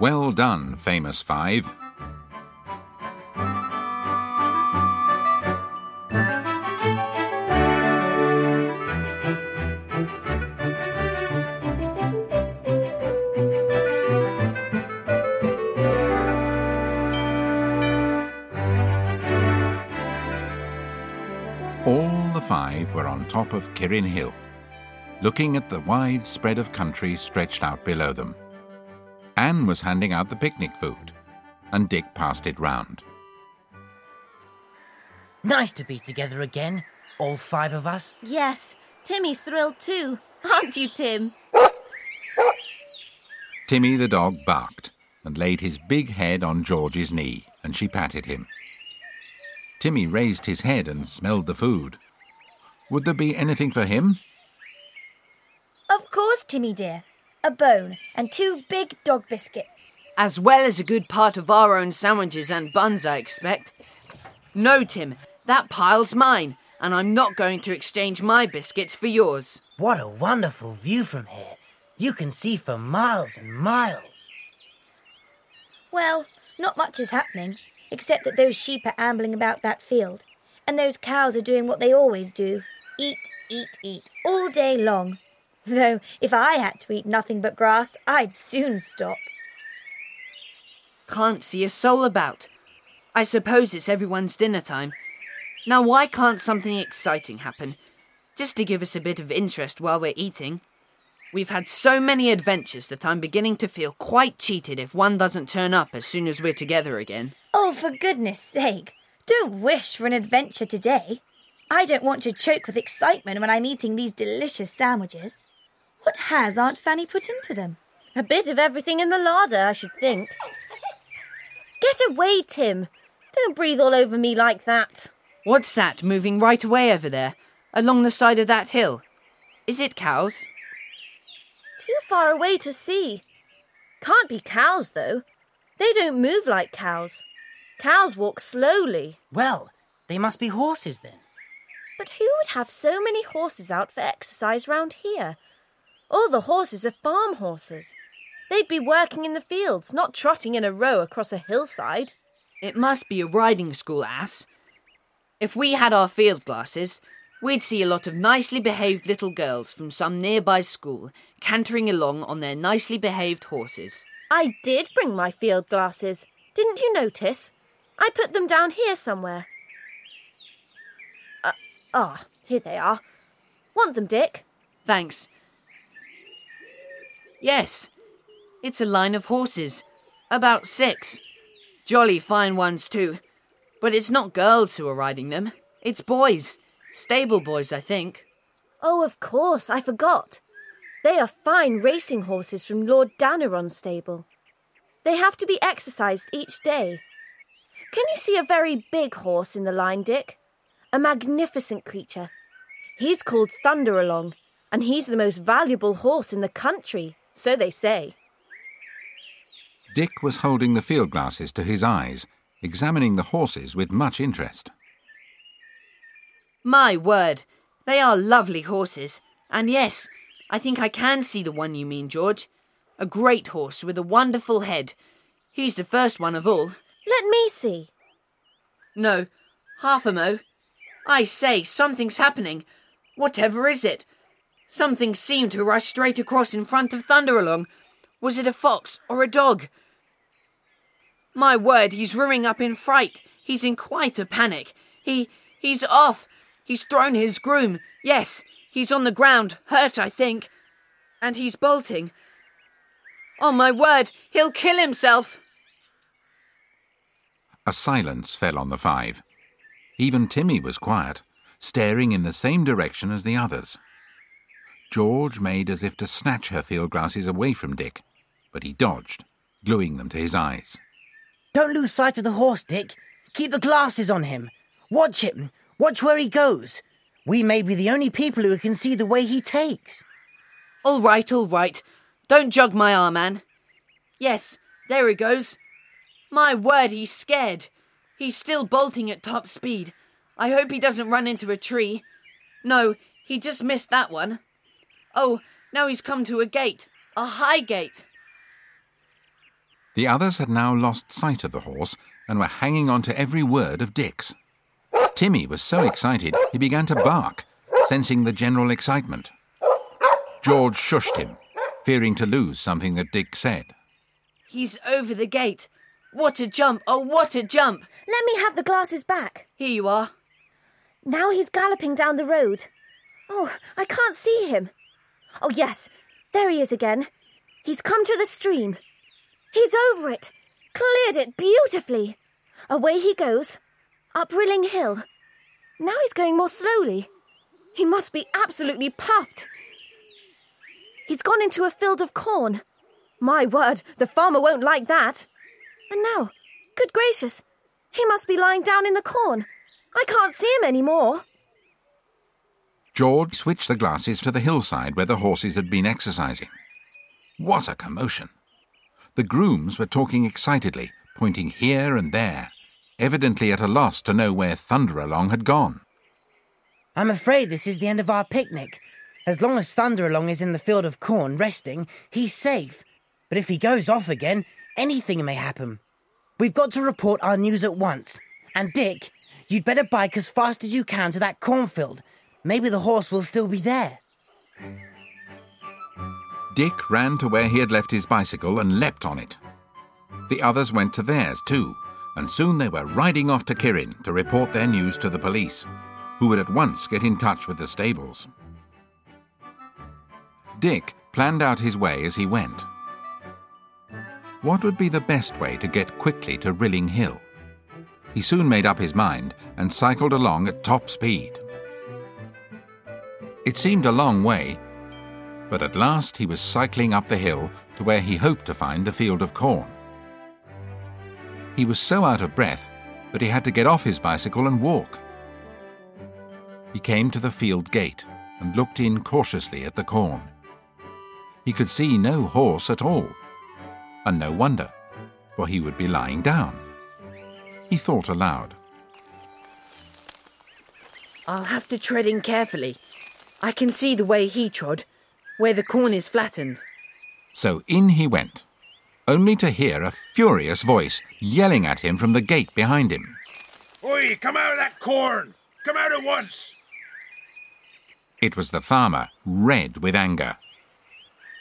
Well done, famous five. All the five were on top of Kirrin Hill, looking at the wide spread of country stretched out below them. Anne was handing out the picnic food, and Dick passed it round. Nice to be together again, all five of us. Yes, Timmy's thrilled too. Aren't you, Tim? Timmy the dog barked and laid his big head on George's knee, and she patted him. Timmy raised his head and smelled the food. Would there be anything for him? Of course, Timmy dear. A bone and two big dog biscuits. As well as a good part of our own sandwiches and buns, I expect. No, Tim, that pile's mine, and I'm not going to exchange my biscuits for yours. What a wonderful view from here. You can see for miles and miles. Well, not much is happening, except that those sheep are ambling about that field, and those cows are doing what they always do eat, eat, eat, all day long. Though, if I had to eat nothing but grass, I'd soon stop. Can't see a soul about. I suppose it's everyone's dinner time. Now, why can't something exciting happen? Just to give us a bit of interest while we're eating. We've had so many adventures that I'm beginning to feel quite cheated if one doesn't turn up as soon as we're together again. Oh, for goodness sake, don't wish for an adventure today. I don't want to choke with excitement when I'm eating these delicious sandwiches. What has Aunt Fanny put into them? A bit of everything in the larder, I should think. Get away, Tim. Don't breathe all over me like that. What's that moving right away over there, along the side of that hill? Is it cows? Too far away to see. Can't be cows, though. They don't move like cows. Cows walk slowly. Well, they must be horses then. But who would have so many horses out for exercise round here? All the horses are farm horses. They'd be working in the fields, not trotting in a row across a hillside. It must be a riding school, ass. If we had our field glasses, we'd see a lot of nicely behaved little girls from some nearby school cantering along on their nicely behaved horses. I did bring my field glasses. Didn't you notice? I put them down here somewhere. Uh, ah, here they are. Want them, Dick? Thanks. Yes, it's a line of horses. About six. Jolly fine ones, too. But it's not girls who are riding them. It's boys. Stable boys, I think. Oh, of course, I forgot. They are fine racing horses from Lord Daneron's stable. They have to be exercised each day. Can you see a very big horse in the line, Dick? A magnificent creature. He's called Thunderalong, and he's the most valuable horse in the country, so they say. Dick was holding the field glasses to his eyes, examining the horses with much interest. My word, they are lovely horses. And yes, I think I can see the one you mean, George. A great horse with a wonderful head. He's the first one of all. Let me see. No, half a mo. I say, something's happening. Whatever is it? Something seemed to rush straight across in front of Thunderalong. Was it a fox or a dog? My word, he's rearing up in fright. He's in quite a panic. He. he's off. He's thrown his groom. Yes, he's on the ground, hurt, I think. And he's bolting. Oh, my word, he'll kill himself. A silence fell on the five. Even Timmy was quiet, staring in the same direction as the others. George made as if to snatch her field glasses away from Dick, but he dodged, gluing them to his eyes. Don't lose sight of the horse, Dick. Keep the glasses on him. Watch him. Watch where he goes. We may be the only people who can see the way he takes. All right, all right. Don't jog my arm, Anne. Yes, there he goes. My word, he's scared. He's still bolting at top speed. I hope he doesn't run into a tree. No, he just missed that one. Oh, now he's come to a gate. A high gate. The others had now lost sight of the horse and were hanging on to every word of Dick's. Timmy was so excited he began to bark, sensing the general excitement. George shushed him, fearing to lose something that Dick said. He's over the gate. What a jump! Oh, what a jump! Let me have the glasses back. Here you are. Now he's galloping down the road. Oh, I can't see him. Oh, yes, there he is again. He's come to the stream. He's over it, cleared it beautifully. Away he goes, up Rilling Hill. Now he's going more slowly. He must be absolutely puffed. He's gone into a field of corn. My word, the farmer won't like that. And now, good gracious, he must be lying down in the corn. I can't see him any more. George switched the glasses to the hillside where the horses had been exercising. What a commotion! The grooms were talking excitedly, pointing here and there, evidently at a loss to know where Thunderalong had gone. I'm afraid this is the end of our picnic. As long as Thunderalong is in the field of corn resting, he's safe. But if he goes off again, anything may happen. We've got to report our news at once. And Dick, you'd better bike as fast as you can to that cornfield. Maybe the horse will still be there. Dick ran to where he had left his bicycle and leapt on it. The others went to theirs too, and soon they were riding off to Kirrin to report their news to the police, who would at once get in touch with the stables. Dick planned out his way as he went. What would be the best way to get quickly to Rilling Hill? He soon made up his mind and cycled along at top speed. It seemed a long way, but at last he was cycling up the hill to where he hoped to find the field of corn. He was so out of breath that he had to get off his bicycle and walk. He came to the field gate and looked in cautiously at the corn. He could see no horse at all, and no wonder, for he would be lying down. He thought aloud. I'll have to tread in carefully. I can see the way he trod, where the corn is flattened. So in he went, only to hear a furious voice yelling at him from the gate behind him. Oi, come out of that corn! Come out at once! It was the farmer, red with anger.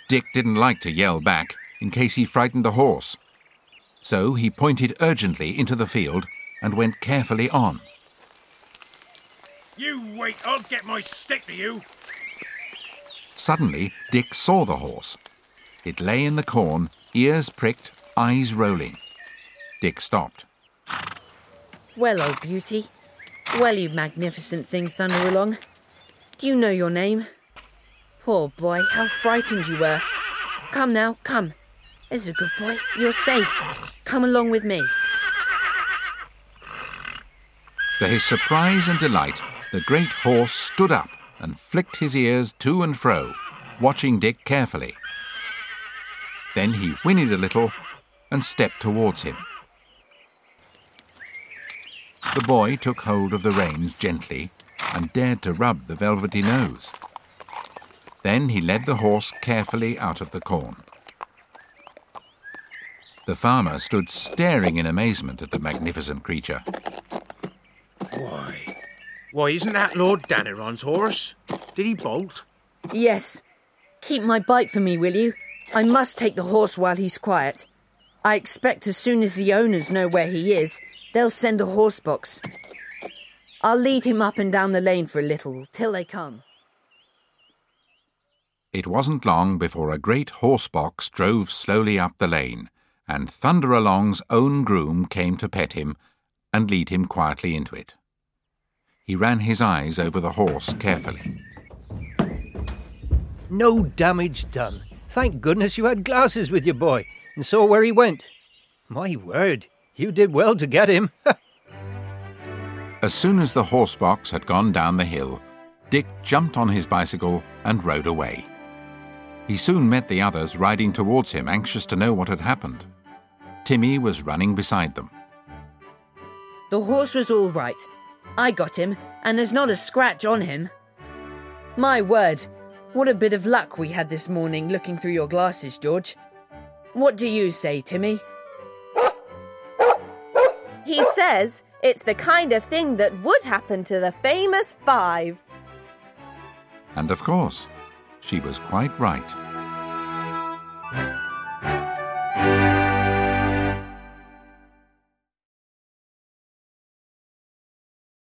Dick didn't like to yell back in case he frightened the horse. So he pointed urgently into the field and went carefully on. You wait, I'll get my stick to you! Suddenly, Dick saw the horse. It lay in the corn, ears pricked, eyes rolling. Dick stopped. Well, old beauty. Well, you magnificent thing, Thunderalong. Do you know your name? Poor boy, how frightened you were. Come now, come. There's a good boy. You're safe. Come along with me. To his surprise and delight, the great horse stood up and flicked his ears to and fro, watching Dick carefully. Then he whinnied a little and stepped towards him. The boy took hold of the reins gently and dared to rub the velvety nose. Then he led the horse carefully out of the corn. The farmer stood staring in amazement at the magnificent creature. Why? Why, isn't that Lord Daniron's horse? Did he bolt? Yes. Keep my bike for me, will you? I must take the horse while he's quiet. I expect as soon as the owners know where he is, they'll send a horse box. I'll lead him up and down the lane for a little till they come. It wasn't long before a great horse box drove slowly up the lane, and Thunderalong's own groom came to pet him and lead him quietly into it. He ran his eyes over the horse carefully. No damage done. Thank goodness you had glasses with you, boy, and saw where he went. My word, you did well to get him. As soon as the horse box had gone down the hill, Dick jumped on his bicycle and rode away. He soon met the others riding towards him, anxious to know what had happened. Timmy was running beside them. The horse was all right. I got him, and there's not a scratch on him. My word, what a bit of luck we had this morning looking through your glasses, George. What do you say, Timmy? He says it's the kind of thing that would happen to the famous five. And of course, she was quite right.